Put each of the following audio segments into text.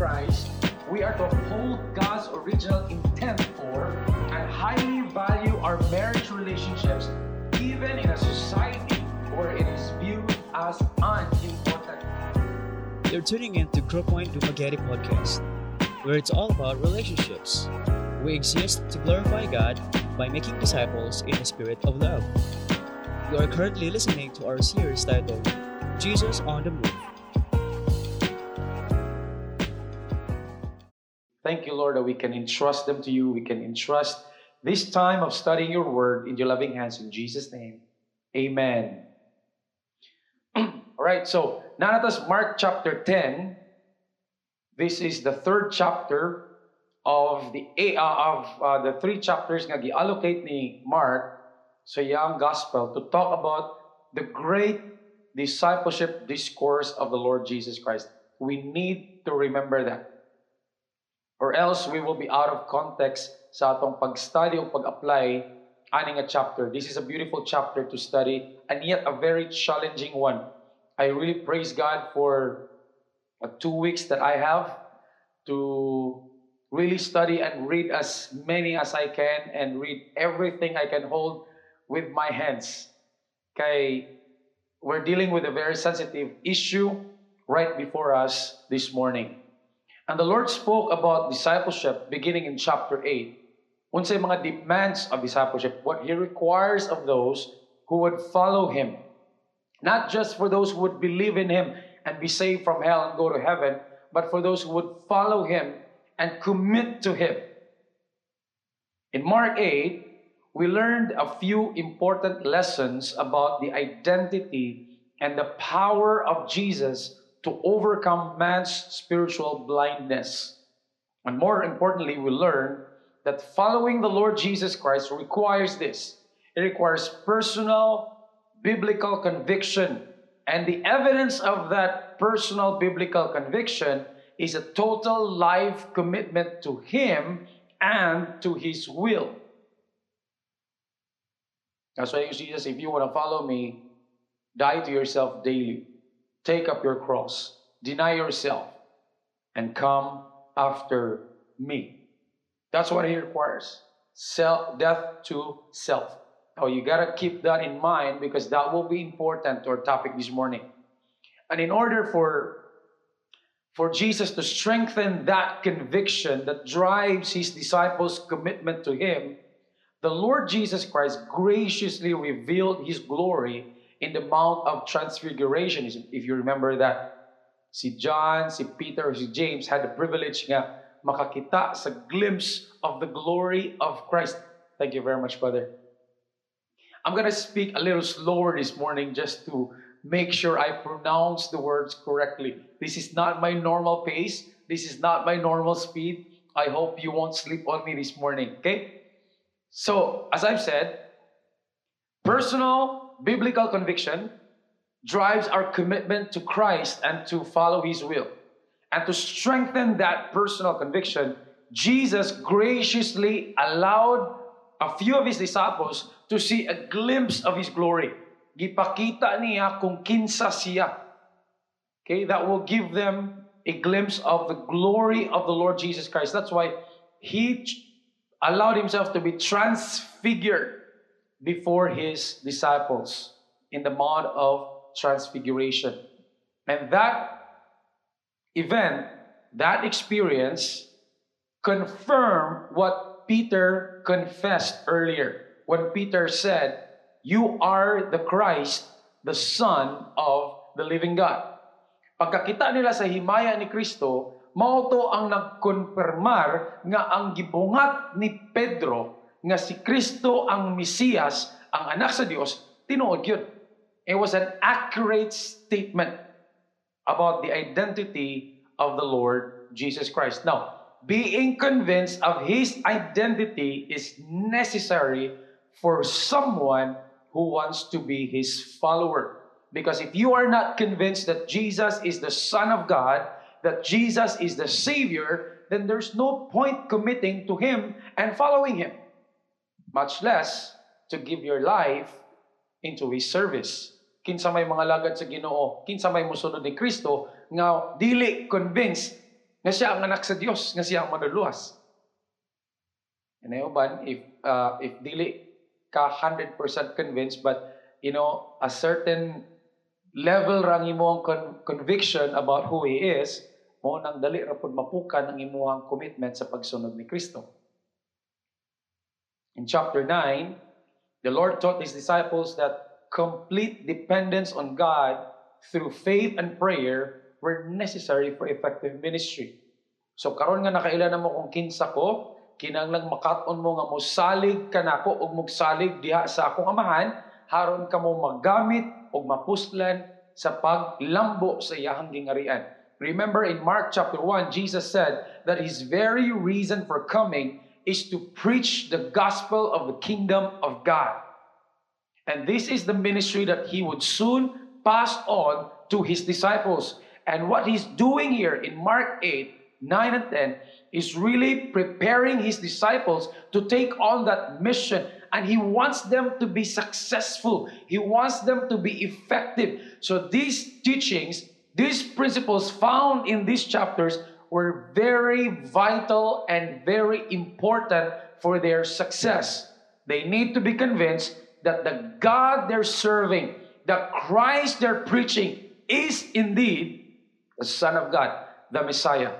Christ, we are to uphold God's original intent for and highly value our marriage relationships, even in a society where it is viewed as unimportant. You're tuning in to Grow Point Dumaguete podcast, where it's all about relationships. We exist to glorify God by making disciples in the spirit of love. You are currently listening to our series titled Jesus on the Move. Thank you, Lord, that we can entrust them to you. We can entrust this time of studying your word in your loving hands. In Jesus' name, amen. All right, so now us Mark chapter 10. This is the third chapter of the uh, of uh, the three chapters nga gi-allocate ni Mark sa iyang gospel to talk about the great discipleship discourse of the Lord Jesus Christ. We need to remember that. Or else we will be out of context sa atong pag-study o pag-apply ani nga chapter. This is a beautiful chapter to study and yet a very challenging one. I really praise God for uh, two weeks that I have to really study and read as many as I can and read everything I can hold with my hands. Kay we're dealing with a very sensitive issue right before us this morning. And the Lord spoke about discipleship beginning in chapter 8. Unsay mga demands of discipleship, what He requires of those who would follow Him. Not just for those who would believe in Him and be saved from hell and go to heaven, but for those who would follow Him and commit to Him. In Mark 8, we learned a few important lessons about the identity and the power of Jesus to overcome man's spiritual blindness. And more importantly, we learn that following the Lord Jesus Christ requires this it requires personal biblical conviction. And the evidence of that personal biblical conviction is a total life commitment to Him and to His will. That's why Jesus, if you want to follow me, die to yourself daily. Take up your cross, deny yourself, and come after me. That's what he requires. Self, death to self. Now you gotta keep that in mind because that will be important to our topic this morning. And in order for for Jesus to strengthen that conviction that drives his disciples' commitment to him, the Lord Jesus Christ graciously revealed his glory in the Mount of Transfiguration. If you remember that, si John, si Peter, si James had the privilege nga makakita sa glimpse of the glory of Christ. Thank you very much, brother. I'm going to speak a little slower this morning just to make sure I pronounce the words correctly. This is not my normal pace. This is not my normal speed. I hope you won't sleep on me this morning, okay? So, as I've said, personal biblical conviction drives our commitment to Christ and to follow His will. And to strengthen that personal conviction, Jesus graciously allowed a few of His disciples to see a glimpse of His glory. Gipakita niya kung kinsa siya. Okay, that will give them a glimpse of the glory of the Lord Jesus Christ. That's why He allowed Himself to be transfigured before his disciples in the Mount of Transfiguration. And that event, that experience, confirmed what Peter confessed earlier when Peter said, You are the Christ, the Son of the living God. Pagkakita nila sa himaya ni Kristo, mao to ang nagkonfirmar nga ang gibungat ni Pedro nga si Kristo ang Mesiyas, ang anak sa Diyos, tinuod yun. It was an accurate statement about the identity of the Lord Jesus Christ. Now, being convinced of his identity is necessary for someone who wants to be his follower. Because if you are not convinced that Jesus is the Son of God, that Jesus is the Savior, then there's no point committing to Him and following Him much less to give your life into His service. Kinsa may mga lagad sa Ginoo, kinsa may musunod ni Kristo, nga dili convinced nga siya ang anak sa Dios, nga siya ang manluluwas. And ayuban, if uh, if dili ka 100% convinced but you know, a certain level rang imong con- conviction about who he is, mo nang dali ra pud mapukan ang imong commitment sa pagsunod ni Kristo. In chapter 9, the Lord taught his disciples that complete dependence on God through faith and prayer were necessary for effective ministry. So karon nga nakailan mo kung kinsa ko, kinanglang makat-on mo nga mosalig kanako ug mogsalig diha sa akong amahan, haron ka mo magamit og mapuslan sa paglambo sa iyahang gingarian. Remember in Mark chapter 1, Jesus said that his very reason for coming is to preach the gospel of the kingdom of God. And this is the ministry that he would soon pass on to his disciples. And what he's doing here in Mark 8, 9, and 10 is really preparing his disciples to take on that mission. And he wants them to be successful, he wants them to be effective. So these teachings, these principles found in these chapters were very vital and very important for their success. They need to be convinced that the God they're serving, the Christ they're preaching, is indeed the Son of God, the Messiah.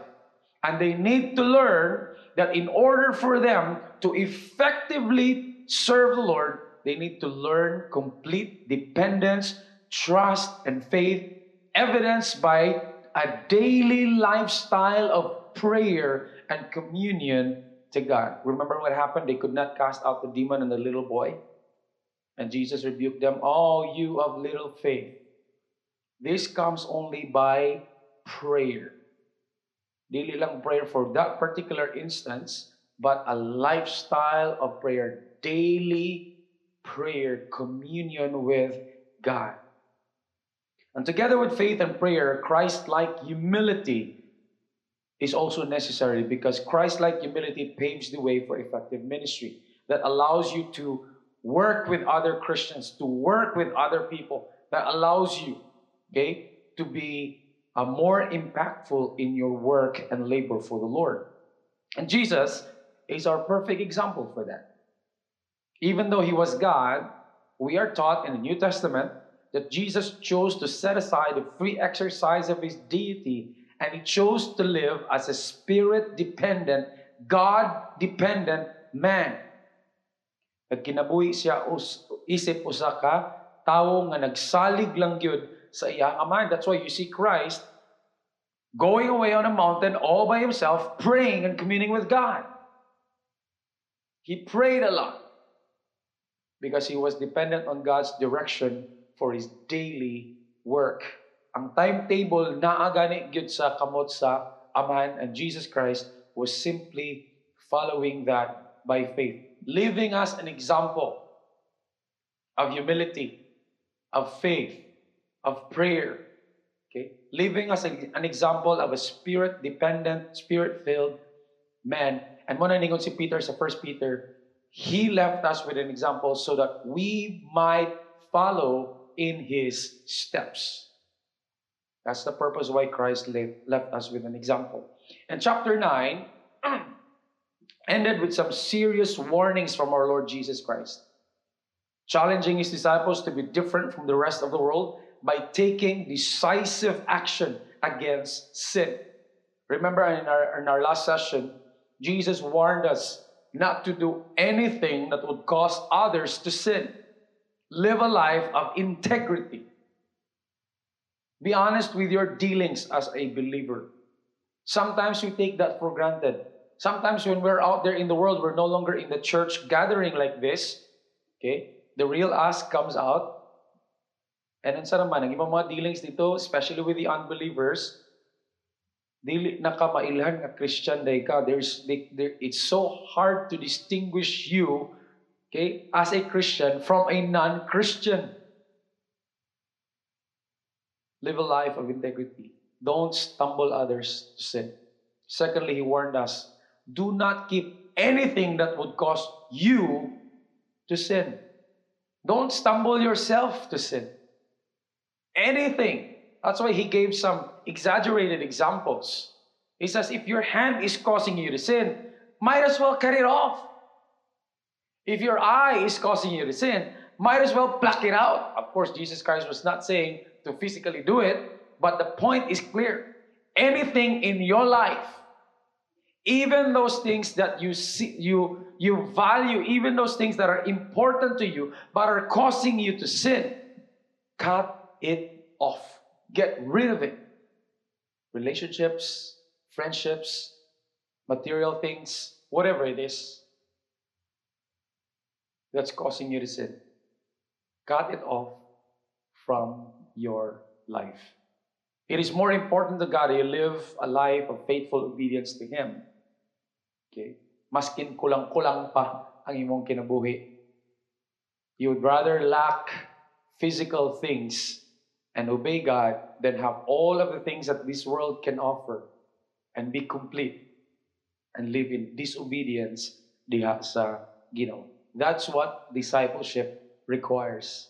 And they need to learn that in order for them to effectively serve the Lord, they need to learn complete dependence, trust, and faith, evidenced by a daily lifestyle of prayer and communion to God. Remember what happened? They could not cast out the demon and the little boy. And Jesus rebuked them, Oh, you of little faith. This comes only by prayer. Dili lang prayer for that particular instance, but a lifestyle of prayer, daily prayer, communion with God. And together with faith and prayer, Christ like humility is also necessary because Christ like humility paves the way for effective ministry that allows you to work with other Christians, to work with other people, that allows you, okay, to be uh, more impactful in your work and labor for the Lord. And Jesus is our perfect example for that. Even though he was God, we are taught in the New Testament that Jesus chose to set aside the free exercise of his deity and he chose to live as a spirit dependent, God dependent man. Nagkinabuhi siya us, isip usa ka tawo nga nagsalig lang gyud sa ama. That's why you see Christ going away on a mountain all by himself, praying and communing with God. He prayed a lot because he was dependent on God's direction for his daily work. Ang timetable naa gani gyud sa kamot sa Amahan and Jesus Christ was simply following that by faith, leaving us an example of humility, of faith, of prayer. Okay? Leaving us an example of a spirit-dependent, spirit-filled man. And mo na si Peter sa 1 Peter, he left us with an example so that we might follow in his steps. That's the purpose why Christ left, us with an example. And chapter 9 ended with some serious warnings from our Lord Jesus Christ, challenging his disciples to be different from the rest of the world by taking decisive action against sin. Remember in our, in our last session, Jesus warned us not to do anything that would cause others to sin. Live a life of integrity. Be honest with your dealings as a believer. Sometimes we take that for granted. Sometimes when we're out there in the world, we're no longer in the church gathering like this. Okay? The real us comes out. And then sa naman, ang ibang mga dealings dito, especially with the unbelievers, dili na ka mailhan Christian day ka. There's, there, it's so hard to distinguish you, okay, as a Christian from a non-Christian. Live a life of integrity. Don't stumble others to sin. Secondly, he warned us do not keep anything that would cause you to sin. Don't stumble yourself to sin. Anything. That's why he gave some exaggerated examples. He says, if your hand is causing you to sin, might as well cut it off. If your eye is causing you to sin, might as well pluck it out. Of course, Jesus Christ was not saying to physically do it, but the point is clear. Anything in your life, even those things that you see, you you value, even those things that are important to you but are causing you to sin, cut it off. Get rid of it. Relationships, friendships, material things, whatever it is that's causing you to sin. Cut it off from your life. It is more important to God you live a life of faithful obedience to Him. Okay? Maskin kulang-kulang pa ang imong kinabuhi. You would rather lack physical things and obey God than have all of the things that this world can offer and be complete and live in disobedience diha sa Ginoo. That's what discipleship requires.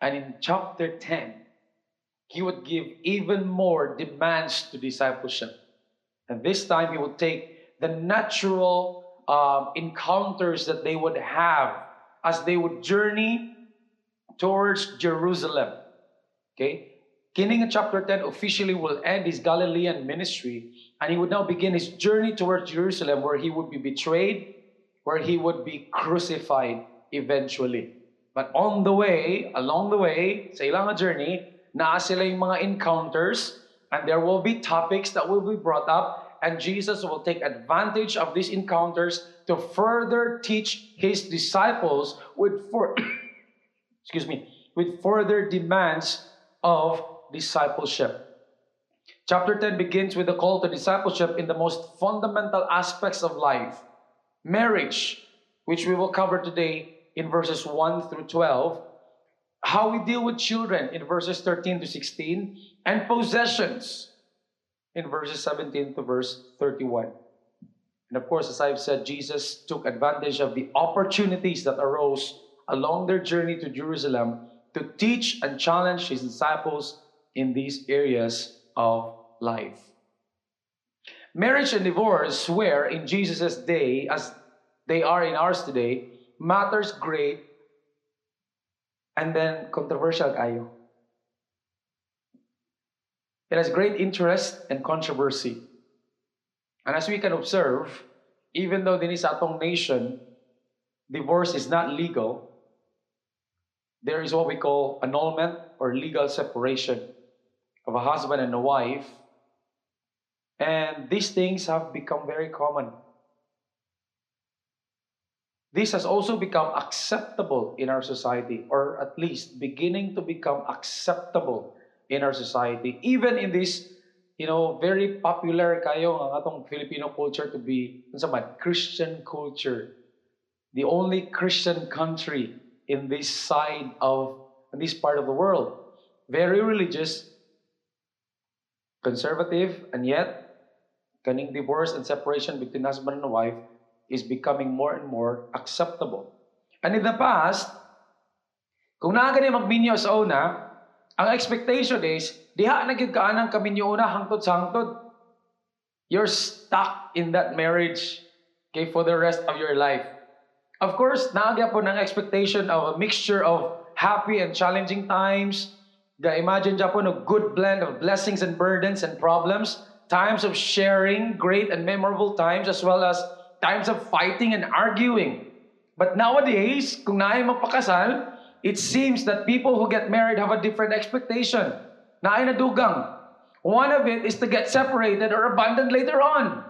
And in chapter 10, he would give even more demands to discipleship. And this time, he would take the natural um, encounters that they would have as they would journey towards Jerusalem. Okay? Beginning in chapter 10, officially will end his Galilean ministry, and he would now begin his journey towards Jerusalem, where he would be betrayed, where he would be crucified eventually. But on the way, along the way, sa ilang journey, naa sila yung mga encounters, and there will be topics that will be brought up, and Jesus will take advantage of these encounters to further teach his disciples with for excuse me, with further demands of discipleship. Chapter 10 begins with a call to discipleship in the most fundamental aspects of life marriage, which we will cover today in verses 1 through 12, how we deal with children in verses 13 to 16, and possessions in verses 17 to verse 31. And of course, as I've said, Jesus took advantage of the opportunities that arose along their journey to Jerusalem to teach and challenge his disciples in these areas of life. Marriage and divorce were in Jesus' day, as they are in ours today, matters great and then controversial kayo. It has great interest and controversy. And as we can observe, even though in sa atong nation, divorce is not legal, there is what we call annulment or legal separation of a husband and a wife. And these things have become very common. This has also become acceptable in our society, or at least beginning to become acceptable in our society. Even in this, you know, very popular kayo ang atong Filipino culture to be unsa Christian culture. The only Christian country in this side of in this part of the world. Very religious, conservative, and yet kaning divorce and separation between husband and wife is becoming more and more acceptable. And in the past, kung naa gani magminyo sa una, ang expectation is diha na kaanang kaminyo una hangtod sa hangtod. You're stuck in that marriage okay for the rest of your life. Of course, naagya po ng expectation of a mixture of happy and challenging times. Imagine dyan po a good blend of blessings and burdens and problems. Times of sharing, great and memorable times, as well as times of fighting and arguing. But nowadays, kung naay magpakasal, it seems that people who get married have a different expectation. Naay nadugang. One of it is to get separated or abandoned later on.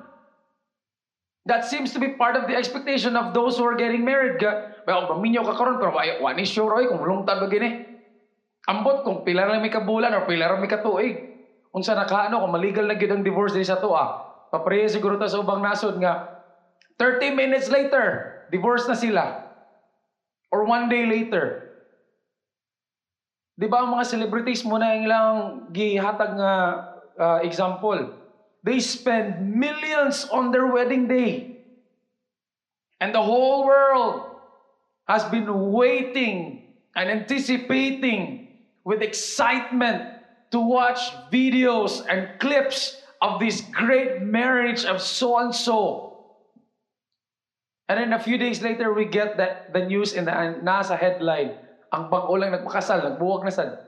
That seems to be part of the expectation of those who are getting married. Well, maminyo ka karon pero wa wa ni sure oy kung lungtad ba gini. Ambot kung pila lang may kabulan or pila lang may katuig. Unsa nakaano kung maligal na gyud ang divorce diri sa tuwa. Papreya siguro ta sa ubang nasod nga 30 minutes later, divorce na sila. Or one day later. Di ba ang mga celebrities mo na ilang gihatag nga uh, example? They spend millions on their wedding day. And the whole world has been waiting and anticipating with excitement to watch videos and clips of this great marriage of so and so. And then a few days later, we get that the news in the nasa headline, ang bang lang nagpakasal, nagbuwag na sad.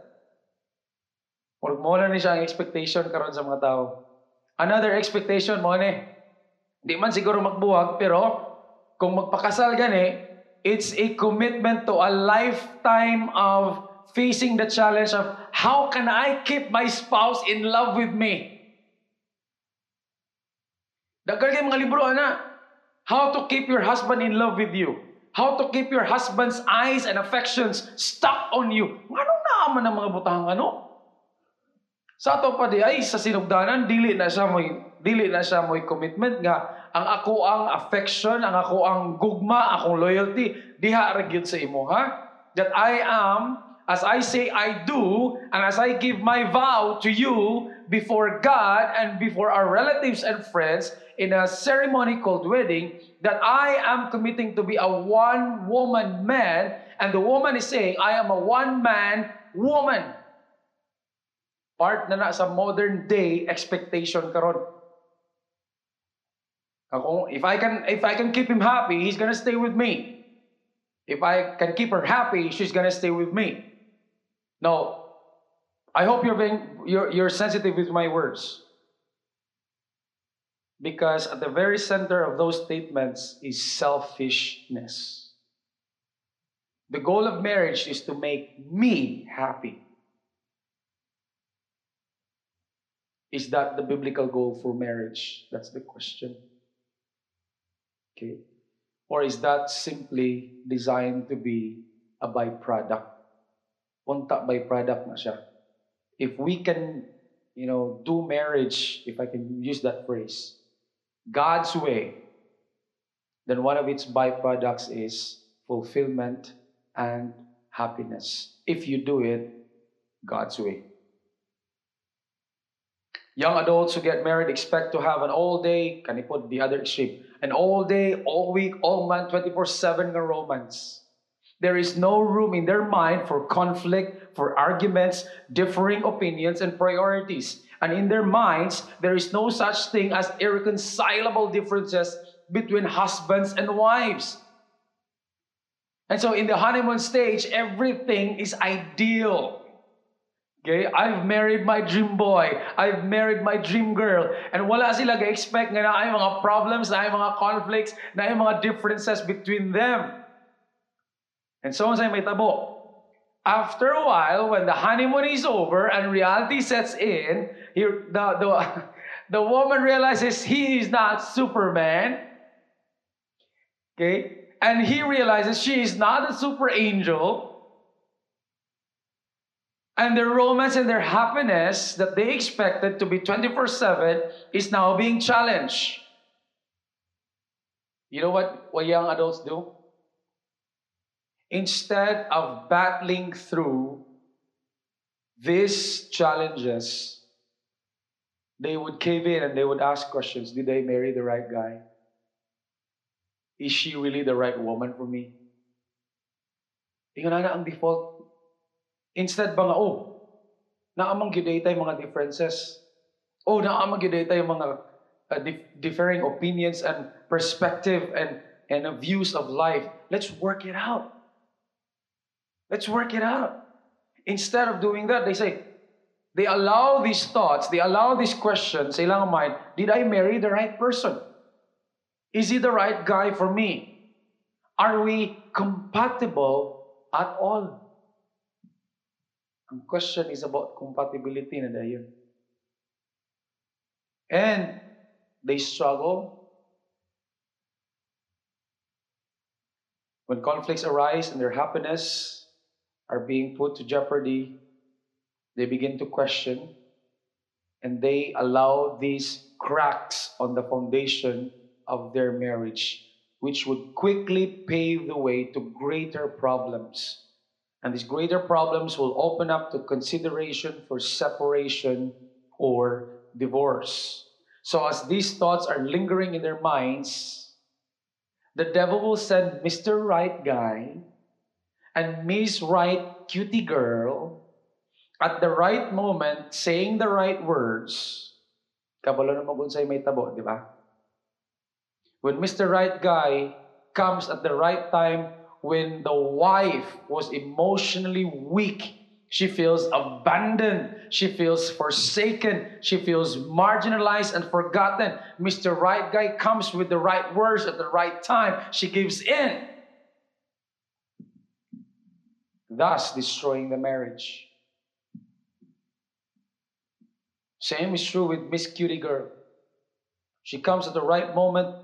Murag mo ni siya ang expectation karon sa mga tao. Another expectation mo ni, di man siguro magbuwag, pero kung magpakasal gani, it's a commitment to a lifetime of facing the challenge of how can I keep my spouse in love with me? Dagal kay mga libro, ana. How to keep your husband in love with you. How to keep your husband's eyes and affections stuck on you. Ano naman ang mga butang ano? Sa ato pa di ay sa sinugdanan dili na siya mo'y dili na siya mo'y commitment nga ang ako ang affection, ang ako ang gugma, akong loyalty diha ra gyud sa imo ha. That I am as I say I do and as I give my vow to you before God and before our relatives and friends in a ceremony called wedding that I am committing to be a one woman man. And the woman is saying I am a one man woman. Part na na sa modern day expectation karon. If I can if I can keep him happy he's gonna stay with me. If I can keep her happy she's gonna stay with me no I hope you're being you're, you're sensitive with my words because at the very center of those statements is selfishness. The goal of marriage is to make me happy. Is that the biblical goal for marriage? That's the question. Okay. Or is that simply designed to be a byproduct? Punta byproduct na siya. If we can, you know, do marriage, if I can use that phrase, God's way, then one of its byproducts is fulfillment and happiness. If you do it God's way. Young adults who get married expect to have an all day, can you put the other extreme, an all day, all week, all month, 24 7 romance. There is no room in their mind for conflict, for arguments, differing opinions, and priorities. And in their minds, there is no such thing as irreconcilable differences between husbands and wives. And so in the honeymoon stage, everything is ideal. Okay? I've married my dream boy. I've married my dream girl. And wala sila ga-expect nga na ay mga problems, na ay mga conflicts, na ay mga differences between them. And so, on sa may tabo. After a while, when the honeymoon is over and reality sets in, here the, the, the woman realizes he is not Superman. Okay? And he realizes she is not a super angel. And their romance and their happiness that they expected to be 24 7 is now being challenged. You know what, what young adults do? Instead of battling through these challenges, they would cave in and they would ask questions Did I marry the right guy? Is she really the right woman for me? Ingon na ang default. Instead ba nga, oh, naamang gyuday tayo mga differences. Oh, naamang gyuday tayo mga uh, dif- differing opinions and perspective and, and views of life. Let's work it out. Let's work it out. Instead of doing that, they say, they allow these thoughts, they allow these questions sa ilang mind, did I marry the right person? Is he the right guy for me? Are we compatible at all? Ang question is about compatibility na dayon. And they struggle. When conflicts arise and their happiness are being put to jeopardy, they begin to question and they allow these cracks on the foundation of their marriage, which would quickly pave the way to greater problems. And these greater problems will open up to consideration for separation or divorce. So, as these thoughts are lingering in their minds, the devil will send Mr. Right Guy and Miss Right Cutie Girl at the right moment saying the right words Kabalo na magunsay may tabo, di ba? When Mr. Right Guy comes at the right time, when the wife was emotionally weak, she feels abandoned, she feels forsaken, she feels marginalized and forgotten. Mr. Right Guy comes with the right words at the right time, she gives in, thus destroying the marriage. Same is true with Miss Cutie Girl. She comes at the right moment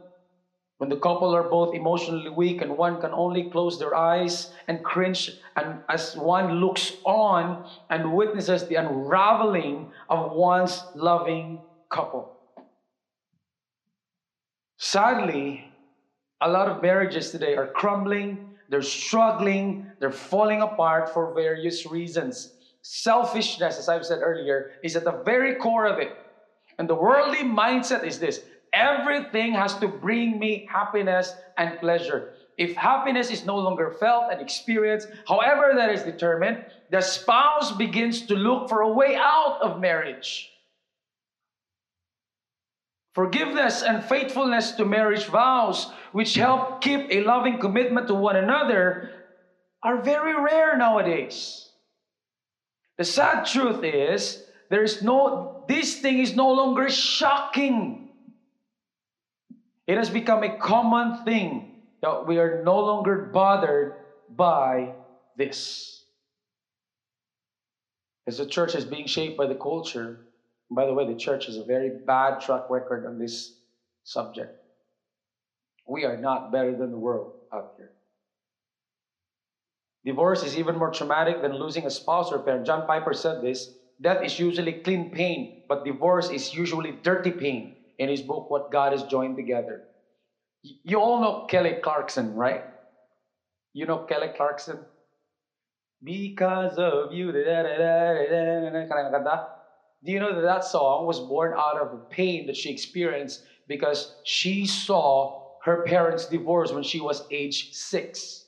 when the couple are both emotionally weak and one can only close their eyes and cringe, and as one looks on and witnesses the unraveling of one's loving couple. Sadly, a lot of marriages today are crumbling, they're struggling, they're falling apart for various reasons. Selfishness, as I've said earlier, is at the very core of it. And the worldly mindset is this everything has to bring me happiness and pleasure. If happiness is no longer felt and experienced, however that is determined, the spouse begins to look for a way out of marriage. Forgiveness and faithfulness to marriage vows, which help keep a loving commitment to one another, are very rare nowadays. The sad truth is, there is no, this thing is no longer shocking. It has become a common thing that we are no longer bothered by this. As the church is being shaped by the culture, by the way, the church has a very bad track record on this subject. We are not better than the world out here. Divorce is even more traumatic than losing a spouse or parent. John Piper said this death is usually clean pain, but divorce is usually dirty pain in his book, What God Has Joined Together. You all know Kelly Clarkson, right? You know Kelly Clarkson? Because of you. Do you know that that song was born out of the pain that she experienced because she saw her parents divorced when she was age six?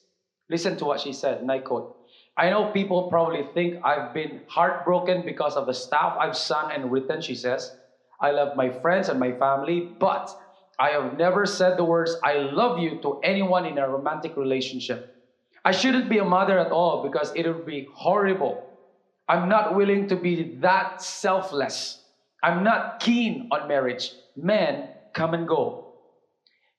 Listen to what she said, and I quote I know people probably think I've been heartbroken because of the stuff I've sung and written, she says. I love my friends and my family, but I have never said the words I love you to anyone in a romantic relationship. I shouldn't be a mother at all because it would be horrible. I'm not willing to be that selfless. I'm not keen on marriage. Men come and go.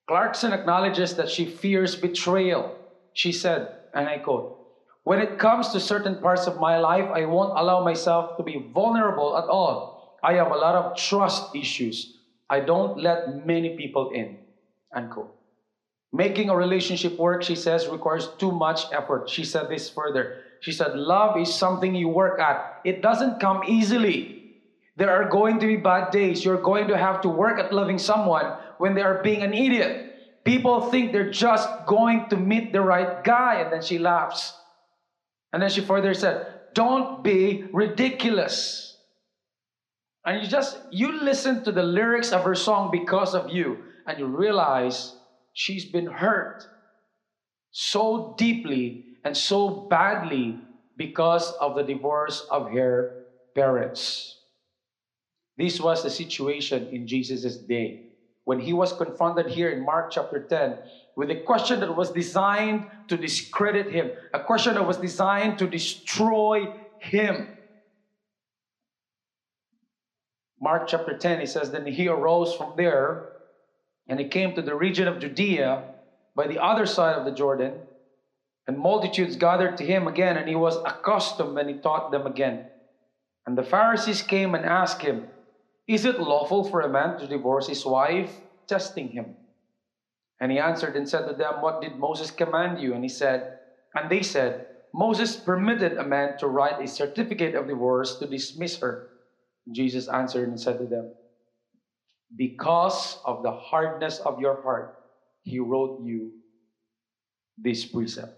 Clarkson acknowledges that she fears betrayal she said, and I quote, When it comes to certain parts of my life, I won't allow myself to be vulnerable at all. I have a lot of trust issues. I don't let many people in. Unquote. Making a relationship work, she says, requires too much effort. She said this further. She said, Love is something you work at, it doesn't come easily. There are going to be bad days. You're going to have to work at loving someone when they are being an idiot. People think they're just going to meet the right guy. And then she laughs. And then she further said, Don't be ridiculous. And you just, you listen to the lyrics of her song because of you, and you realize she's been hurt so deeply and so badly because of the divorce of her parents. This was the situation in Jesus' day when he was confronted here in Mark chapter 10 with a question that was designed to discredit him, a question that was designed to destroy him. Mark chapter 10, he says, Then he arose from there and he came to the region of Judea by the other side of the Jordan, and multitudes gathered to him again, and he was accustomed and he taught them again. And the Pharisees came and asked him, is it lawful for a man to divorce his wife? Testing him. And he answered and said to them, What did Moses command you? And he said, and they said, Moses permitted a man to write a certificate of divorce to dismiss her. Jesus answered and said to them, Because of the hardness of your heart, he wrote you this precept.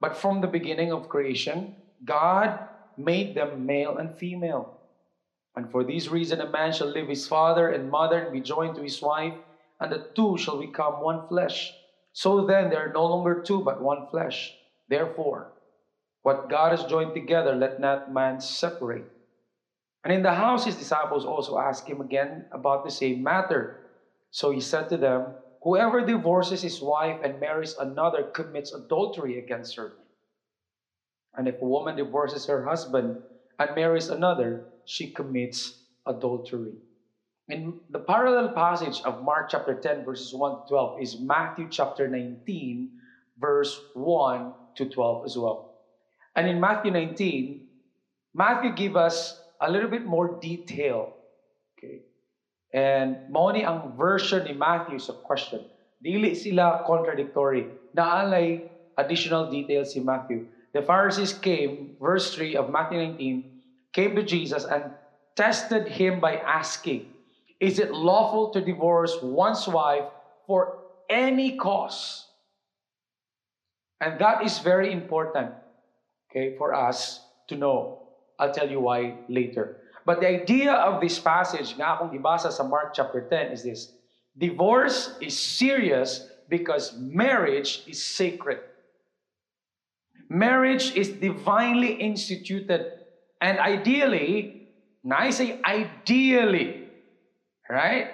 But from the beginning of creation, God made them male and female. And for this reason, a man shall leave his father and mother and be joined to his wife, and the two shall become one flesh. So then, they are no longer two, but one flesh. Therefore, what God has joined together, let not man separate. And in the house, his disciples also asked him again about the same matter. So he said to them, Whoever divorces his wife and marries another commits adultery against her. And if a woman divorces her husband and marries another, she commits adultery. And the parallel passage of Mark chapter 10, verses 1 to 12, is Matthew chapter 19, verse 1 to 12 as well. And in Matthew 19, Matthew gives us a little bit more detail. Okay? And mao ni ang version ni Matthew sa question. Dili sila contradictory. Naalay additional details si Matthew. The Pharisees came, verse 3 of Matthew 19, came to Jesus and tested him by asking, Is it lawful to divorce one's wife for any cause? And that is very important, okay, for us to know. I'll tell you why later. But the idea of this passage nga akong gibasa sa Mark chapter 10 is this. Divorce is serious because marriage is sacred. Marriage is divinely instituted and ideally, now I say ideally, right?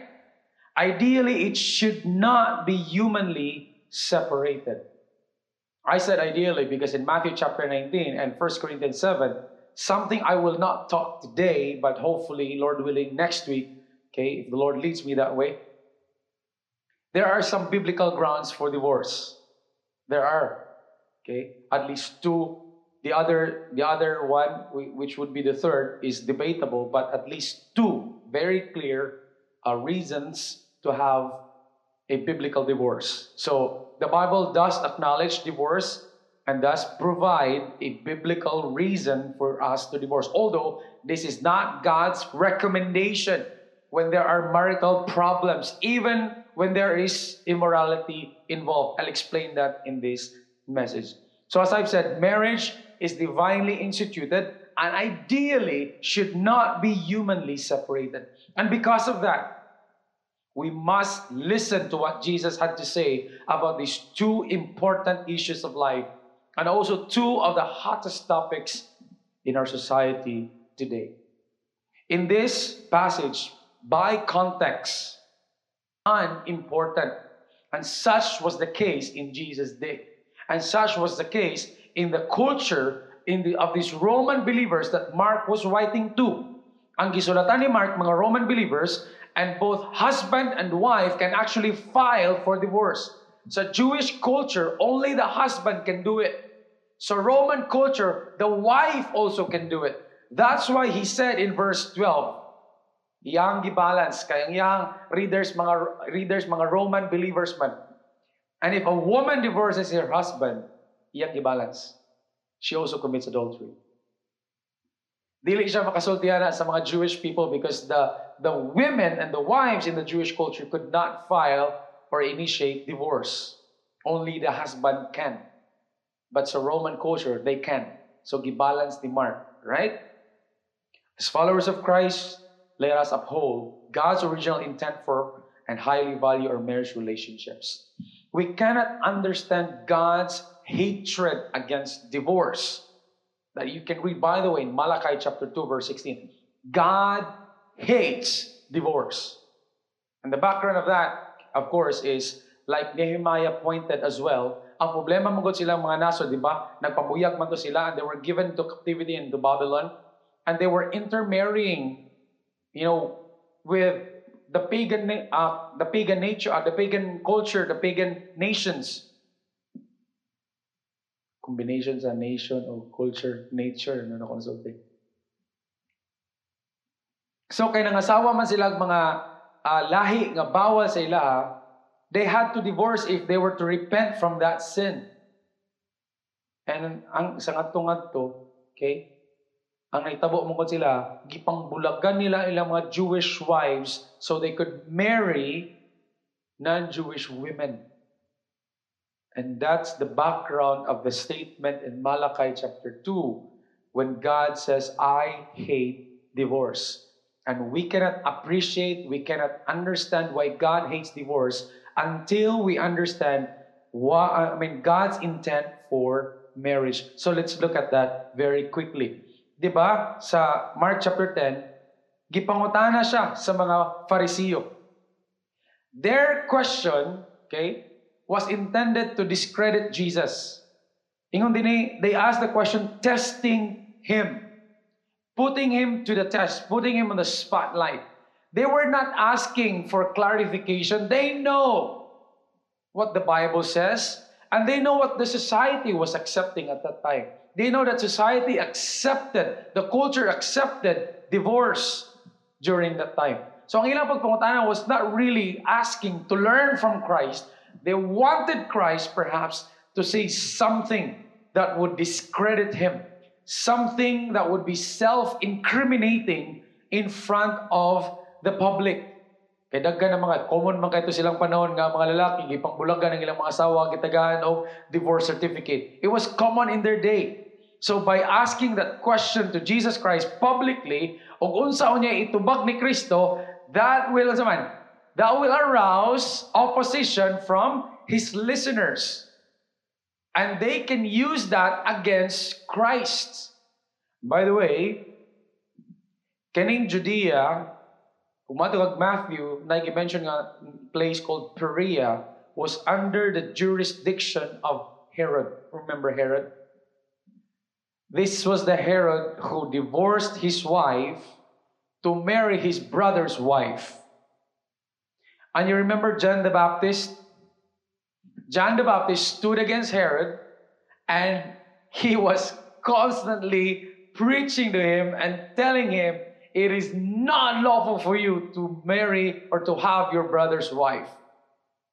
Ideally, it should not be humanly separated. I said ideally because in Matthew chapter 19 and 1 Corinthians 7, something I will not talk today, but hopefully, Lord willing, next week, okay, if the Lord leads me that way, there are some biblical grounds for divorce. There are, okay, at least two. The other, the other one, which would be the third, is debatable, but at least two very clear uh, reasons to have a biblical divorce. So the Bible does acknowledge divorce and thus provide a biblical reason for us to divorce. Although this is not God's recommendation when there are marital problems, even when there is immorality involved. I'll explain that in this message. So, as I've said, marriage is divinely instituted and ideally should not be humanly separated. And because of that, we must listen to what Jesus had to say about these two important issues of life and also two of the hottest topics in our society today. In this passage, by context, unimportant. And such was the case in Jesus' day. And such was the case in the culture in the, of these Roman believers that Mark was writing to. Ang gisulatan ni Mark, mga Roman believers, and both husband and wife can actually file for divorce. So Jewish culture, only the husband can do it. So Roman culture, the wife also can do it. That's why he said in verse 12, Yang gibalance, kayang yang readers, mga readers, mga Roman believers man. And if a woman divorces her husband, iyang gibalance. She also commits adultery. Dili siya makasultihan sa mga Jewish people because the, the women and the wives in the Jewish culture could not file or initiate divorce. Only the husband can. But sa Roman culture, they can. So gibalance the mark, right? As followers of Christ, let us uphold God's original intent for and highly value our marriage relationships. We cannot understand God's hatred against divorce that you can read, by the way, in Malachi chapter 2, verse 16. God hates divorce. And the background of that, of course, is like Nehemiah pointed as well, ang problema mo silang mga naso, di ba? Nagpabuyag man to sila and they were given to captivity into Babylon and they were intermarrying, you know, with the pagan, uh, the pagan nature, uh, the pagan culture, the pagan nations combination sa nation o culture, nature, ano na konsulti. So, kay nangasawa man sila mga uh, lahi nga bawal sa ila, they had to divorce if they were to repent from that sin. And ang sa ngadto okay, ang naitabo mo sila, gipangbulagan nila ilang mga Jewish wives so they could marry non-Jewish women. And that's the background of the statement in Malachi chapter 2 when God says, I hate divorce. And we cannot appreciate, we cannot understand why God hates divorce until we understand what, I mean, God's intent for marriage. So let's look at that very quickly. Diba? Sa Mark chapter 10, Gipangutana siya sa mga Fariseo. Their question, okay, was intended to discredit Jesus. Ingon din eh, they asked the question testing him, putting him to the test, putting him on the spotlight. They were not asking for clarification. They know what the Bible says, and they know what the society was accepting at that time. They know that society accepted, the culture accepted divorce during that time. So ang ilang pagpangutana was not really asking to learn from Christ. They wanted Christ perhaps to say something that would discredit him, something that would be self-incriminating in front of the public. Kaya daggan ng mga, common man kayo silang panahon nga mga lalaki, gipangbulagan ng ilang mga asawa, gitagaan o divorce certificate. It was common in their day. So by asking that question to Jesus Christ publicly, ug unsa unya itubag ni Kristo, that will man, that will arouse opposition from his listeners. And they can use that against Christ. By the way, kaning Judea, kung matugag Matthew, nag-mention nga place called Perea was under the jurisdiction of Herod. Remember Herod? This was the Herod who divorced his wife to marry his brother's wife. And you remember John the Baptist? John the Baptist stood against Herod and he was constantly preaching to him and telling him it is not lawful for you to marry or to have your brother's wife.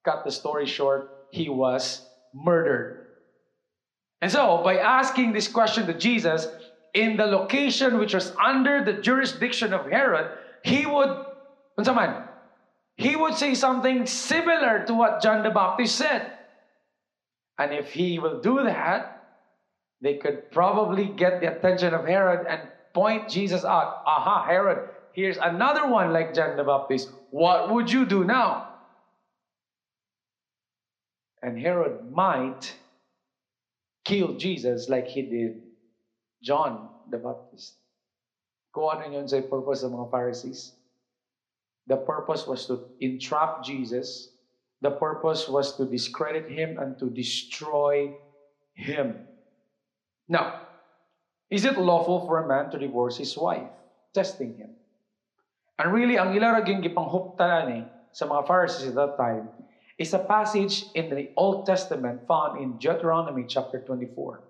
Cut the story short, he was murdered. And so, by asking this question to Jesus, in the location which was under the jurisdiction of Herod, he would, he would say something similar to what John the Baptist said. And if he will do that, they could probably get the attention of Herod and point Jesus out. Aha, Herod, here's another one like John the Baptist. What would you do now? And Herod might kill Jesus like he did John the Baptist. Kung ano yun sa purpose ng mga Pharisees. The purpose was to entrap Jesus. The purpose was to discredit him and to destroy him. Now, is it lawful for a man to divorce his wife? Testing him. And really, ang ilaraging gipanghuptaan eh, sa mga Pharisees at that time is a passage in the Old Testament found in Deuteronomy chapter 24.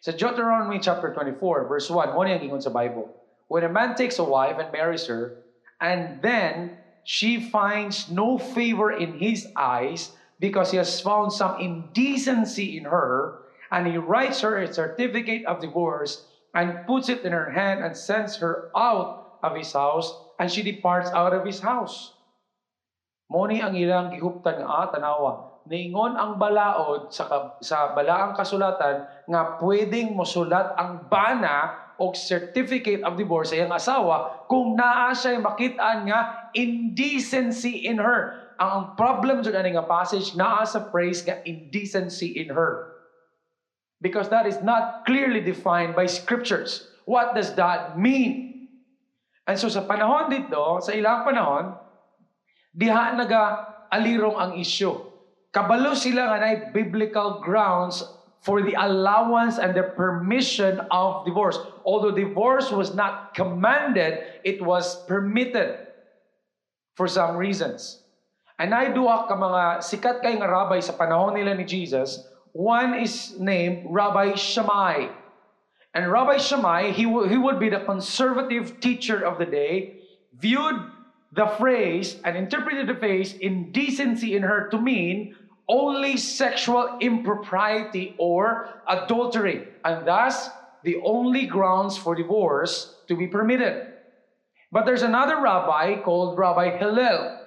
So Deuteronomy chapter 24, verse 1, mo sa Bible. When a man takes a wife and marries her, and then she finds no favor in his eyes because he has found some indecency in her, and he writes her a certificate of divorce and puts it in her hand and sends her out of his house, and she departs out of his house. Moni ang ilang gihuptan nga ah, tanawa. Niingon ang balaod sa, sa balaang kasulatan nga pwedeng mosulat ang bana o certificate of divorce sa iyang asawa kung naa siya makitaan nga indecency in her. Ang problem ani nga passage naa sa phrase nga indecency in her. Because that is not clearly defined by scriptures. What does that mean? And so sa panahon dito, sa ilang panahon, diha naga alirong ang isyu. Kabalo sila nga na biblical grounds for the allowance and the permission of divorce. Although divorce was not commanded, it was permitted for some reasons. And I duha ka mga sikat rabbi sa panahon nila ni Jesus. One is named Rabbi Shammai. And Rabbi Shammai, he, he would be the conservative teacher of the day, viewed the phrase and interpreted the phrase indecency in her to mean only sexual impropriety or adultery, and thus the only grounds for divorce to be permitted. But there's another rabbi called Rabbi Hillel,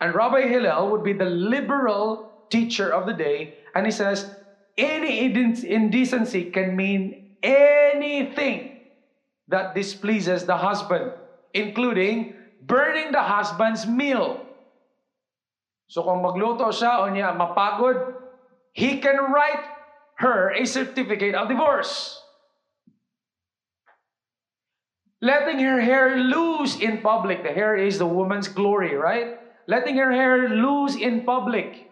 and Rabbi Hillel would be the liberal teacher of the day, and he says any indecency can mean anything that displeases the husband, including burning the husband's meal. So kung magluto siya o niya mapagod, he can write her a certificate of divorce. Letting her hair loose in public. The hair is the woman's glory, right? Letting her hair loose in public.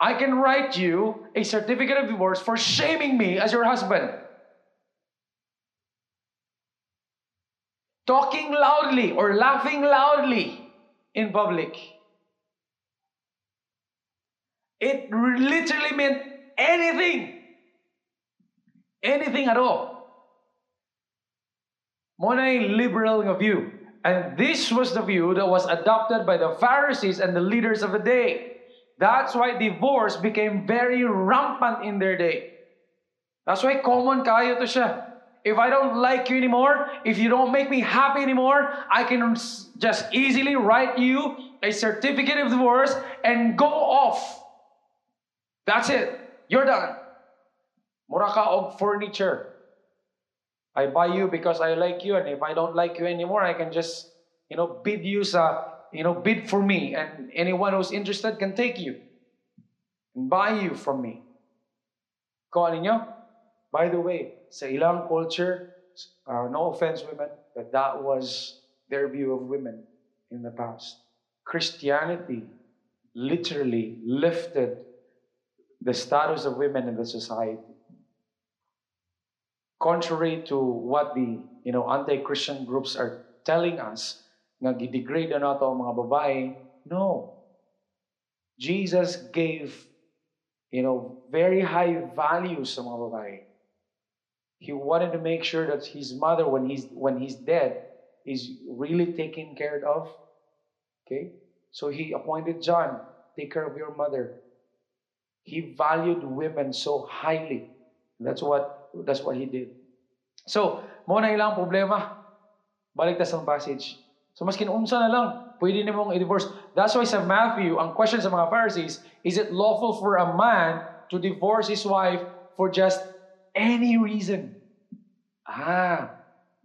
I can write you a certificate of divorce for shaming me as your husband. Talking loudly or laughing loudly in public. It literally meant anything. Anything at all. Muna liberal view. And this was the view that was adopted by the Pharisees and the leaders of the day. That's why divorce became very rampant in their day. That's why common kayo to siya. If I don't like you anymore, if you don't make me happy anymore, I can just easily write you a certificate of divorce and go off. That's it. You're done. Mura ka og furniture. I buy you because I like you, and if I don't like you anymore, I can just, you know, bid you sa, you know, bid for me, and anyone who's interested can take you and buy you from me. Ko ninyo? By the way, sa ilang culture, uh, no offense women, but that was their view of women in the past. Christianity literally lifted the status of women in the society. Contrary to what the you know anti-Christian groups are telling us, nga gidegrade na ang mga babae, no. Jesus gave you know very high values sa mga babae. He wanted to make sure that his mother when he's when he's dead is really taken care of. Okay? So he appointed John, take care of your mother. He valued women so highly. That's what that's what he did. So, mo na ilang problema. Balik sa passage. So, mas kinunsa na lang, pwede na mong i-divorce. That's why sa Matthew, ang question sa mga Pharisees, is it lawful for a man to divorce his wife for just any reason? Ah,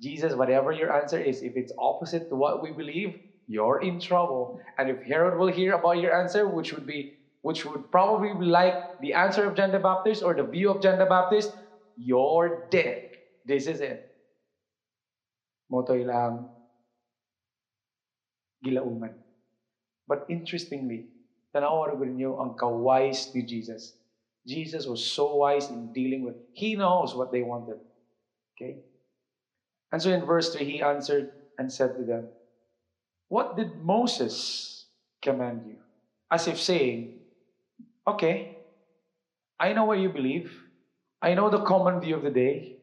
Jesus, whatever your answer is, if it's opposite to what we believe, you're in trouble. And if Herod will hear about your answer, which would be which would probably be like the answer of the Baptist or the view of the Baptist, you're dead. This is it. Motoy lang gilauman. But interestingly, tanawa rin niyo ang kawise ni Jesus. Jesus was so wise in dealing with, he knows what they wanted. Okay? And so in verse 3, he answered and said to them, What did Moses command you? As if saying, Okay, I know what you believe. I know the common view of the day.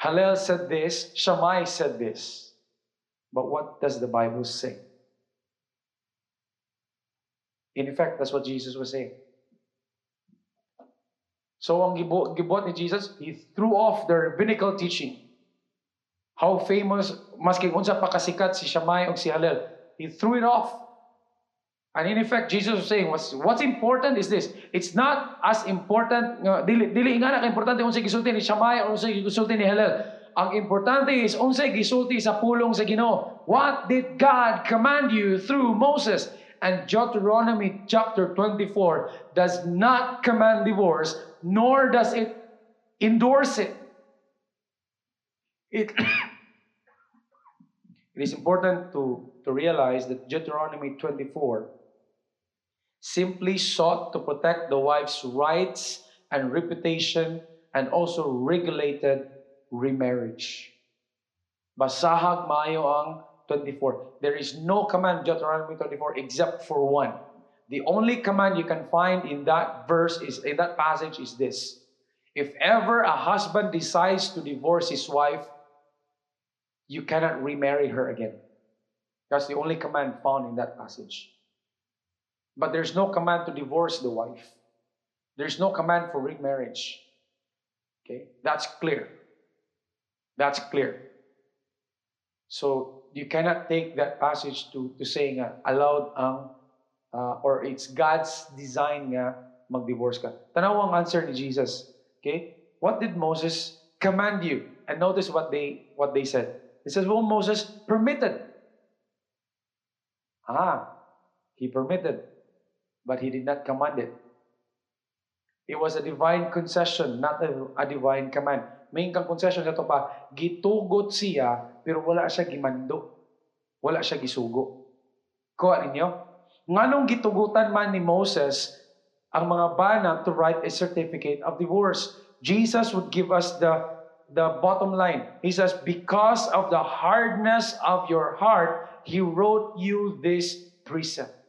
Hillel said this, Shammai said this. But what does the Bible say? In effect, that's what Jesus was saying. So ang gibot ni Jesus, he threw off the rabbinical teaching. How famous, maski unsa pa kasikat si Shammai o si Hillel, he threw it off. And in effect, Jesus was saying, what's, what's important is this. It's not as important, dili, dili nga na importante unsay gisulti ni Shammai o unsay gisulti ni Hillel. Ang importante is unsay gisulti sa pulong sa Ginoo. What did God command you through Moses? And Deuteronomy chapter 24 does not command divorce, nor does it endorse it. It, it is important to, to realize that Deuteronomy 24 simply sought to protect the wife's rights and reputation and also regulated remarriage. Basahag maayo ang 24. There is no command Deuteronomy 24 except for one. The only command you can find in that verse is in that passage is this. If ever a husband decides to divorce his wife, you cannot remarry her again. That's the only command found in that passage. But there's no command to divorce the wife. There's no command for remarriage. Okay? That's clear. That's clear. So you cannot take that passage to, to say nga, allowed ang, uh, or it's God's design nga mag-divorce ka. Tanaw ang answer ni Jesus. Okay? What did Moses command you? And notice what they what they said. He says, well, Moses permitted. Ah, he permitted but he did not command it. It was a divine concession, not a, a divine command. may kang concession na to pa, gitugot siya, pero wala siya gimando. Wala siya gisugo. Kuha ninyo? Nganong gitugutan man ni Moses ang mga bana to write a certificate of divorce? Jesus would give us the the bottom line. He says, Because of the hardness of your heart, He wrote you this precept.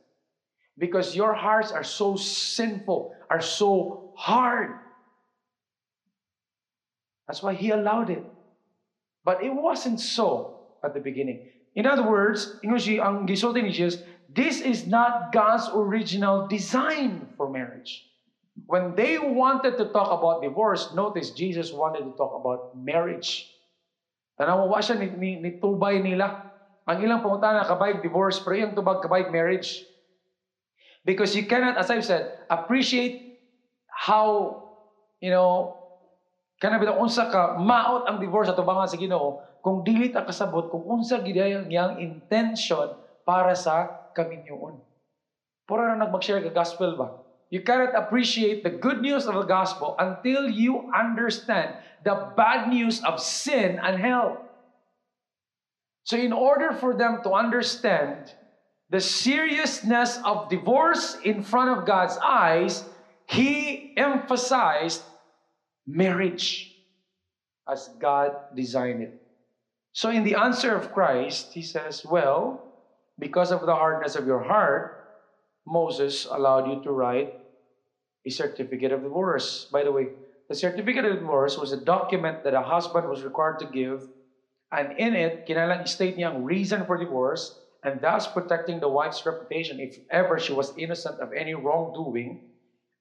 Because your hearts are so sinful, are so hard. That's why He allowed it. But it wasn't so at the beginning. In other words, ang ni Jesus, this is not God's original design for marriage. When they wanted to talk about divorce, notice Jesus wanted to talk about marriage. Tanawa wa siya ni, ni, ni tubay nila. Ang ilang pangutana kabayag divorce, pero yung tubag kabayag marriage. Because you cannot, as I've said, appreciate how, you know, kana bitang unsa ka maot ang divorce ato bangan sa Ginoo kung dili ta kasabot kung unsa gid yang intention para sa kaminyoon. Pura na nagmag-share ka gospel ba? You cannot appreciate the good news of the gospel until you understand the bad news of sin and hell. So, in order for them to understand the seriousness of divorce in front of God's eyes, He emphasized marriage as God designed it. So, in the answer of Christ, He says, Well, because of the hardness of your heart, Moses allowed you to write a certificate of divorce. By the way, the certificate of divorce was a document that a husband was required to give, and in it, kinalang state niya ang reason for divorce, and thus protecting the wife's reputation if ever she was innocent of any wrongdoing.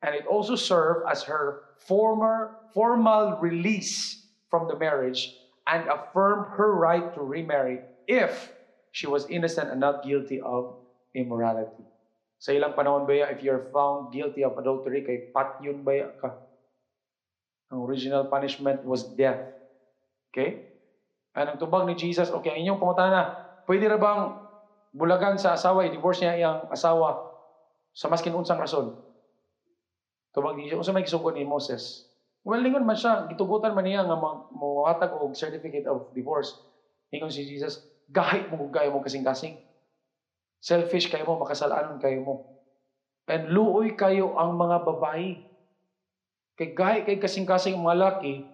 And it also served as her former formal release from the marriage and affirmed her right to remarry if she was innocent and not guilty of immorality. Sa ilang panahon ba if you're found guilty of adultery, kay patyon ba ka? Ang original punishment was death. Okay? And Anong tubag ni Jesus, okay, ang inyong pangutana, pwede ra bang bulagan sa asawa, i-divorce niya iyang asawa sa maskin unsang rason? Tubag ni Jesus, unsa may gisugon ni Moses? Well, lingon man siya, gitugutan man niya nga muhatag og certificate of divorce. Ingon si Jesus, gahit mo gayo mo kasing-kasing. Selfish kayo mo, makasalanan kayo mo. And luoy kayo ang mga babae. Kay gahi kay kasing-kasing mga laki,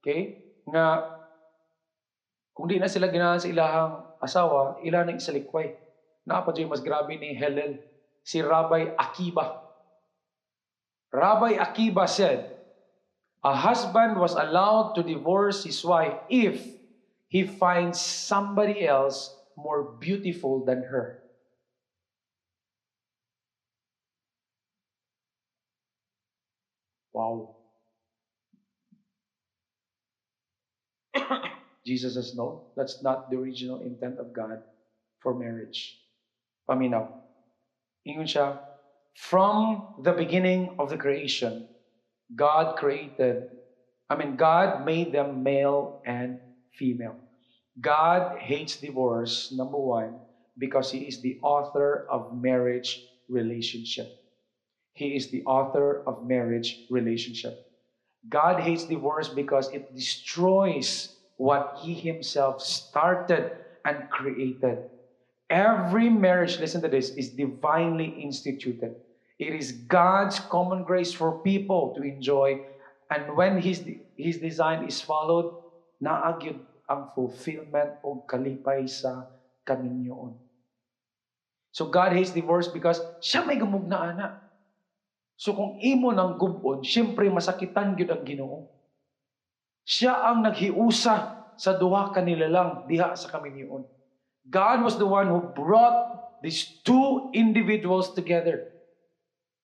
okay, nga kung di na sila ginahan sa ilahang asawa, ilan ang isalikway. Naapa mas grabe ni Helen, si Rabbi Akiba. Rabbi Akiba said, a husband was allowed to divorce his wife if he finds somebody else more beautiful than her. Wow. Jesus says, no, that's not the original intent of God for marriage. Paminaw. Ingon siya, from the beginning of the creation, God created, I mean, God made them male and female. God hates divorce, number one, because He is the author of marriage relationship. He is the author of marriage relationship. God hates divorce because it destroys what He Himself started and created. Every marriage, listen to this, is divinely instituted. It is God's common grace for people to enjoy. And when His, his design is followed, naagyod ang fulfillment o kalipay sa kaminyoon. So God hates divorce because siya may gumugna anak. So kung imo ng gubon, siyempre masakitan gyud ang Ginoo. Siya ang naghiusa sa duha kanila lang diha sa kaminyoon. God was the one who brought these two individuals together.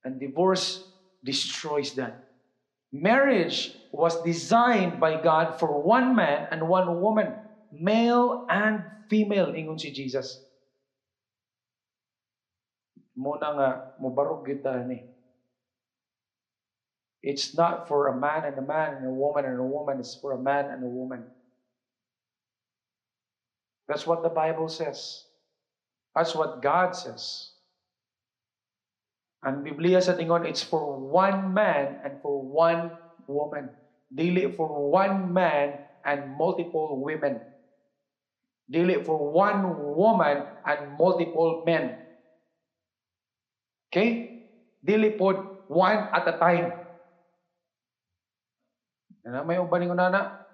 And divorce destroys that. Marriage was designed by God for one man and one woman, male and female, ingon si Jesus. Muna nga, mubarog kita ni. It's not for a man and a man and a woman and a woman. It's for a man and a woman. That's what the Bible says. That's what God says. And Biblia sa tingon, it's for one man and for one woman. Dili for one man and multiple women. Dili for one woman and multiple men. Okay? Dili po one at a time. Ano may uban ko nana?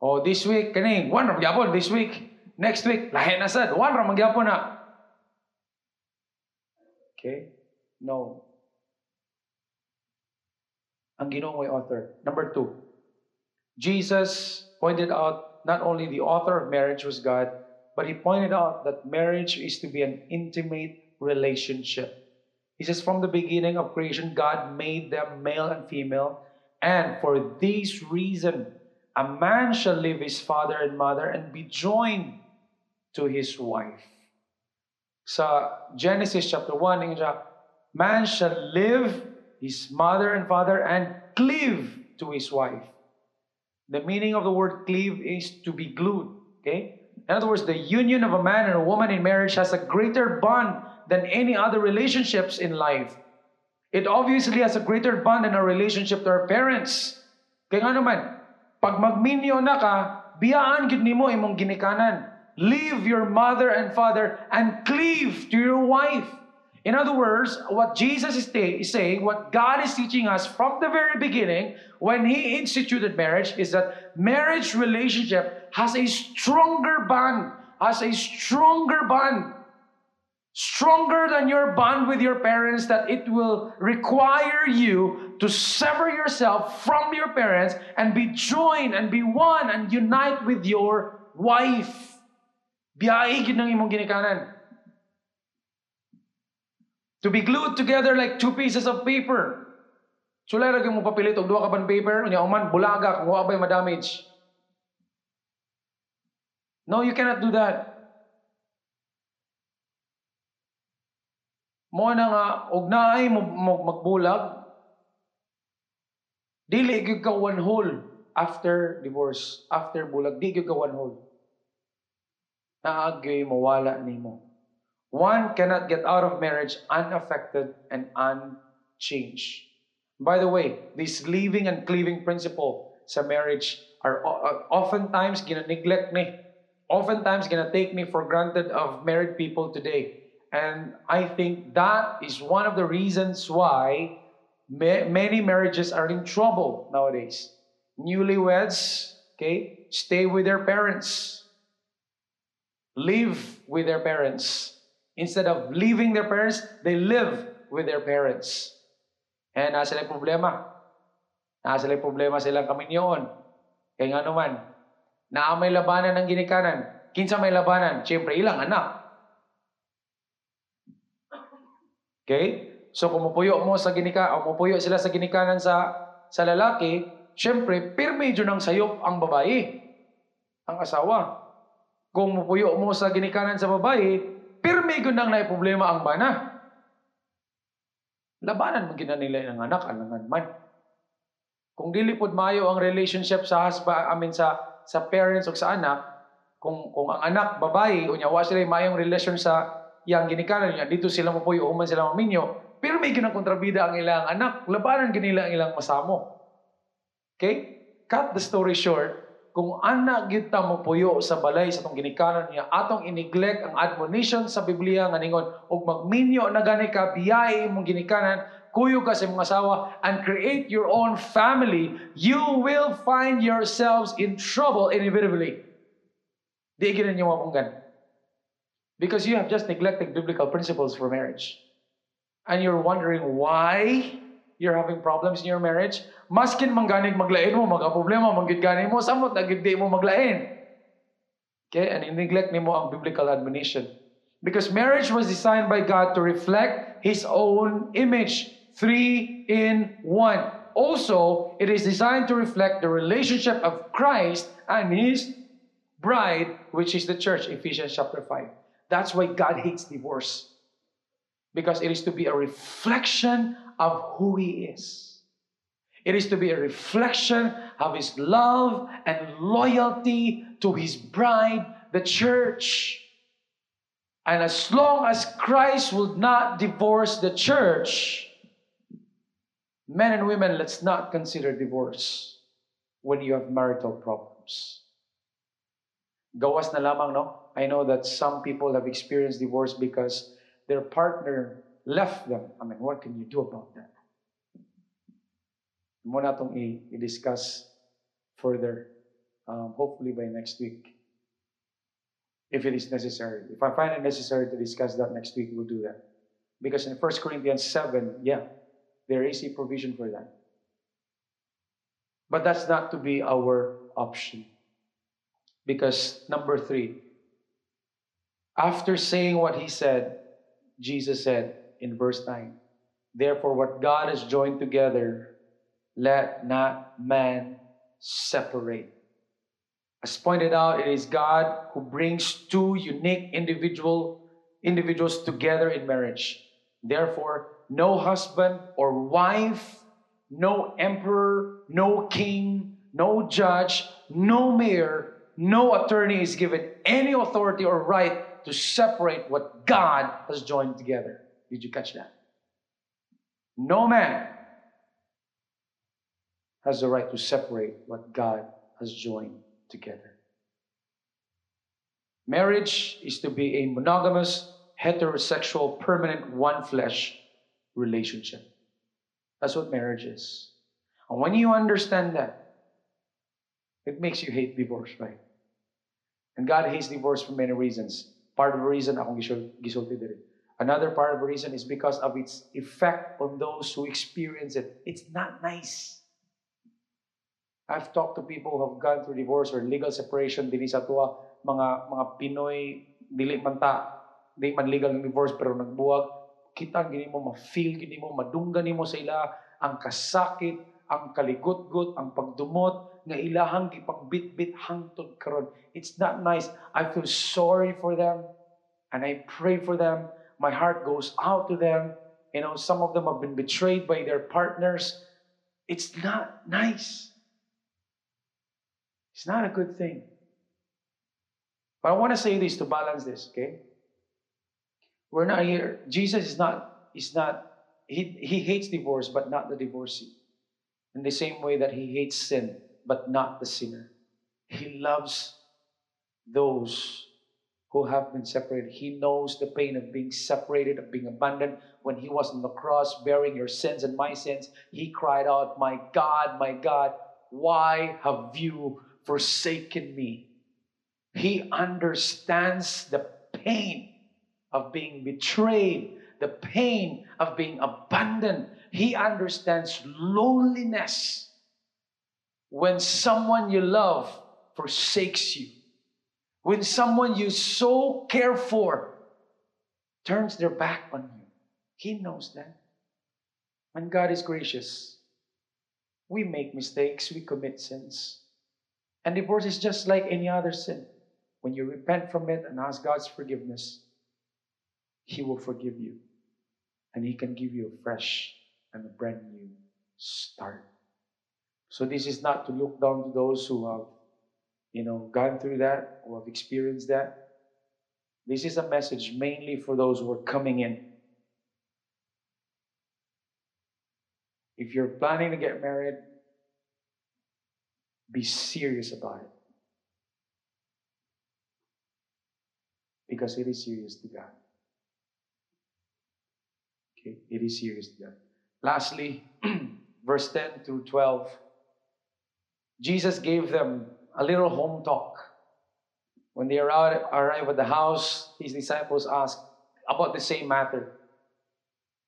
Oh, this week, kani, one ra magyapon this week. Next week, lahi na sad, one ra magyapon na. Okay? No. Ang ginoo author. Number two, Jesus pointed out not only the author of marriage was God, but he pointed out that marriage is to be an intimate relationship. He says, from the beginning of creation, God made them male and female, and for this reason, a man shall leave his father and mother and be joined to his wife. Sa Genesis chapter 1, ingon siya, man shall live his mother and father and cleave to his wife. The meaning of the word cleave is to be glued. Okay? In other words, the union of a man and a woman in marriage has a greater bond than any other relationships in life. It obviously has a greater bond than our relationship to our parents. Kaya nga naman, pag magminyo na ka, biyaan gid nimo imong ginikanan. Leave your mother and father and cleave to your wife. In other words, what Jesus is, is saying, what God is teaching us from the very beginning when He instituted marriage is that marriage relationship has a stronger bond, has a stronger bond, stronger than your bond with your parents, that it will require you to sever yourself from your parents and be joined and be one and unite with your wife. Ng. To be glued together like two pieces of paper. Sulay ra mo papilit og duha ka ban paper, unya oh man bulaga kung wa ma-damage. No, you cannot do that. Mo na nga og naay magbulag, dili gyud ka one whole after divorce, after bulag, di gyud ka one whole. Naagyoy mawala nimo. One cannot get out of marriage unaffected and unchanged. By the way, this leaving and cleaving principle sa marriage are oftentimes gina-neglect ni. Oftentimes gina-take me for granted of married people today. And I think that is one of the reasons why many marriages are in trouble nowadays. Newlyweds, okay, stay with their parents. Live with their parents Instead of leaving their parents, they live with their parents. Eh, nasa sila problema. Nasa sila problema silang kaminyoon. Kaya nga naman, na may labanan ng ginikanan. Kinsa may labanan? Siyempre, ilang anak. Okay? So, kung mupuyo mo sa ginika, o mupuyo sila sa ginikanan sa sa lalaki, siyempre, pirme dyan ang sayop ang babae, ang asawa. Kung mupuyo mo sa ginikanan sa babae, pirmi ko nang na problema ang bana. Labanan mo gina nila ng anak, alangan man. Kung dili pod maayo ang relationship sa husband, I mean sa sa parents o sa anak, kung kung ang anak babae unya wa sila mayong relation sa yang ginikanan niya. Dito sila mo puyo uman sila maminyo. Pero may kontrabida ang ilang anak. Labanan ginila ang ilang masamo. Okay? Cut the story short. Kung ana gyud ta mo puyo sa balay sa tong ginikanan niya atong ineglect ang admonition sa Biblia nga ningon og magminyo na gani ka biyay imong ginikanan kuyo ka sa imong asawa and create your own family you will find yourselves in trouble inevitably. Di gyud ninyo mapunggan because you have just neglected biblical principles for marriage and you're wondering why you're having problems in your marriage, maskin mangganig maglain mo, mga problema, mo, samot na di mo maglain. Okay? And in-neglect mo ang biblical admonition. Because marriage was designed by God to reflect His own image. Three in one. Also, it is designed to reflect the relationship of Christ and His bride, which is the church, Ephesians chapter 5. That's why God hates divorce. Because it is to be a reflection of who He is. It is to be a reflection of His love and loyalty to His bride, the church. And as long as Christ will not divorce the church, Men and women, let's not consider divorce when you have marital problems. Gawas na lamang, no? I know that some people have experienced divorce because their partner left them. I mean, what can you do about that? Muna itong i-discuss further, um, hopefully by next week, if it is necessary. If I find it necessary to discuss that next week, we'll do that. Because in 1 Corinthians 7, yeah, there is a provision for that. But that's not to be our option. Because number three, after saying what he said, Jesus said in verse 9, Therefore, what God has joined together, let not man separate. As pointed out, it is God who brings two unique individual individuals together in marriage. Therefore, no husband or wife, no emperor, no king, no judge, no mayor, no attorney is given any authority or right to separate what God has joined together. Did you catch that? No man has the right to separate what God has joined together. Marriage is to be a monogamous, heterosexual, permanent, one flesh relationship. That's what marriage is. And when you understand that, it makes you hate divorce, right? And God hates divorce for many reasons. Part of the reason akong gisulti diri. Another part of the reason is because of its effect on those who experience it. It's not nice. I've talked to people who have gone through divorce or legal separation dili sa mga mga Pinoy dili man ta di man legal ng divorce pero nagbuwag kita gini mo ma-feel gini mo madunggan nimo sa ila ang kasakit ang kaligutgut ang pagdumot nga ilahang hangtod karon. It's not nice. I feel sorry for them and i pray for them. My heart goes out to them. You know some of them have been betrayed by their partners. It's not nice. It's not a good thing. But i want to say this to balance this okay? We're not here. Jesus is not, is not, he, he hates divorce, but not the divorcee. In the same way that he hates sin, but not the sinner. He loves those who have been separated. He knows the pain of being separated, of being abandoned. When he was on the cross bearing your sins and my sins, he cried out, My God, my God, why have you forsaken me? He understands the pain of being betrayed, the pain of being abandoned. He understands loneliness when someone you love forsakes you, when someone you so care for turns their back on you. He knows that. And God is gracious. We make mistakes, we commit sins. And divorce is just like any other sin. When you repent from it and ask God's forgiveness, he will forgive you. And He can give you a fresh and a brand new start. So this is not to look down to those who have, you know, gone through that or have experienced that. This is a message mainly for those who are coming in. If you're planning to get married, be serious about it. Because it is serious to God. Okay, it is serious to God. Lastly, verse 10 through 12, Jesus gave them a little home talk. When they arrived, at the house, his disciples asked about the same matter.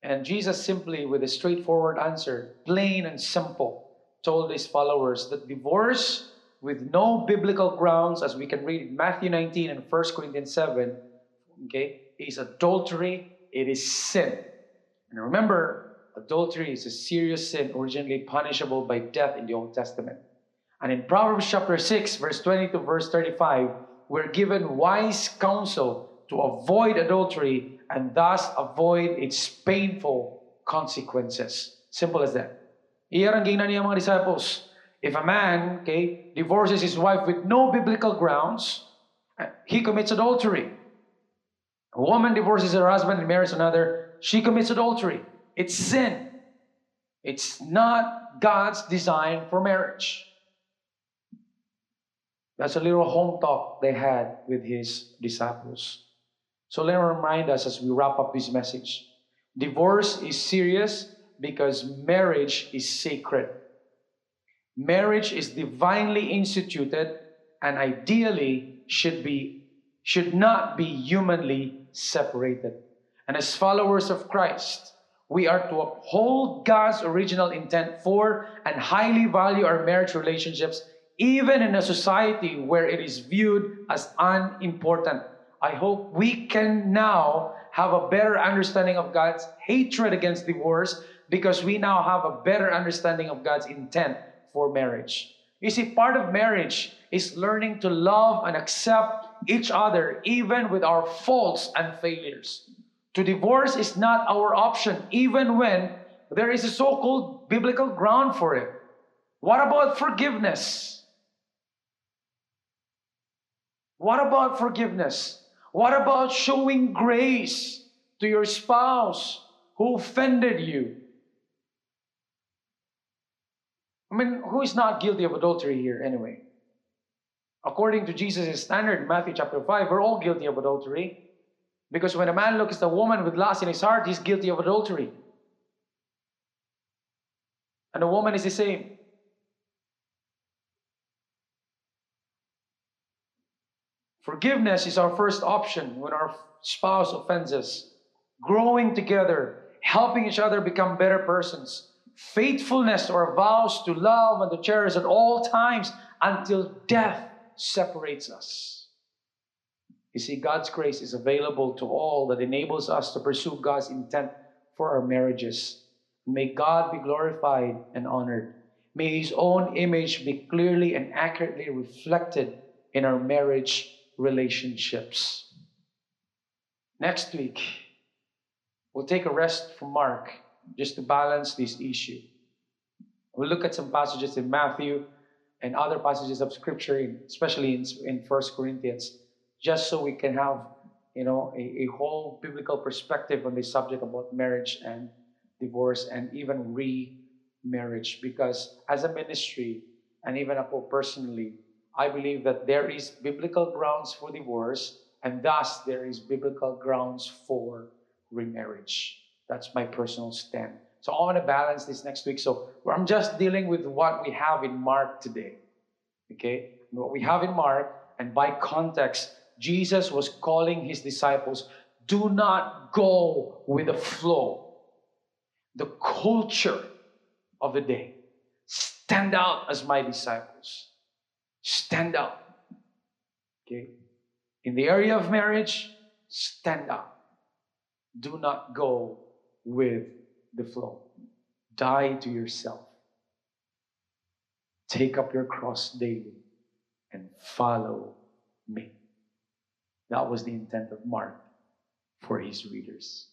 And Jesus simply, with a straightforward answer, plain and simple, told his followers that divorce with no biblical grounds, as we can read in Matthew 19 and 1 Corinthians 7, okay, is adultery, it is sin. And remember, adultery is a serious sin originally punishable by death in the Old Testament. And in Proverbs chapter 6, verse 20 to verse 35, we're given wise counsel to avoid adultery and thus avoid its painful consequences. Simple as that. Iyan ang gingnan niya disciples. If a man, okay, divorces his wife with no biblical grounds, eh, he commits adultery. A woman divorces her husband and marries another, she commits adultery. It's sin. It's not God's design for marriage. That's a little home talk they had with his disciples. So let me remind us as we wrap up this message. Divorce is serious because marriage is sacred. Marriage is divinely instituted and ideally should be should not be humanly separated. And as followers of Christ, we are to uphold God's original intent for and highly value our marriage relationships even in a society where it is viewed as unimportant. I hope we can now have a better understanding of God's hatred against divorce because we now have a better understanding of God's intent for marriage. You see, part of marriage is learning to love and accept each other even with our faults and failures. To divorce is not our option, even when there is a so called biblical ground for it. What about forgiveness? What about forgiveness? What about showing grace to your spouse who offended you? I mean, who is not guilty of adultery here anyway? According to Jesus' standard, Matthew chapter 5, we're all guilty of adultery. Because when a man looks at a woman with lust in his heart, he's guilty of adultery. And a woman is the same. Forgiveness is our first option when our spouse offends us. Growing together, helping each other become better persons faithfulness to our vows to love and to cherish at all times until death separates us. You see, God's grace is available to all that enables us to pursue God's intent for our marriages. May God be glorified and honored. May His own image be clearly and accurately reflected in our marriage relationships. Next week, we'll take a rest from Mark just to balance this issue. We'll look at some passages in Matthew and other passages of Scripture, especially in, in 1 Corinthians, just so we can have you know, a, a whole biblical perspective on this subject about marriage and divorce and even remarriage. Because as a ministry, and even Ako personally, I believe that there is biblical grounds for divorce, and thus there is biblical grounds for remarriage. That's my personal stand. So I want to balance this next week. So I'm just dealing with what we have in Mark today. Okay? What we have in Mark, and by context, Jesus was calling his disciples do not go with the flow, the culture of the day. Stand out as my disciples. Stand up. Okay? In the area of marriage, stand up. Do not go with the flow. Die to yourself. Take up your cross daily and follow me. That was the intent of Mark for his readers.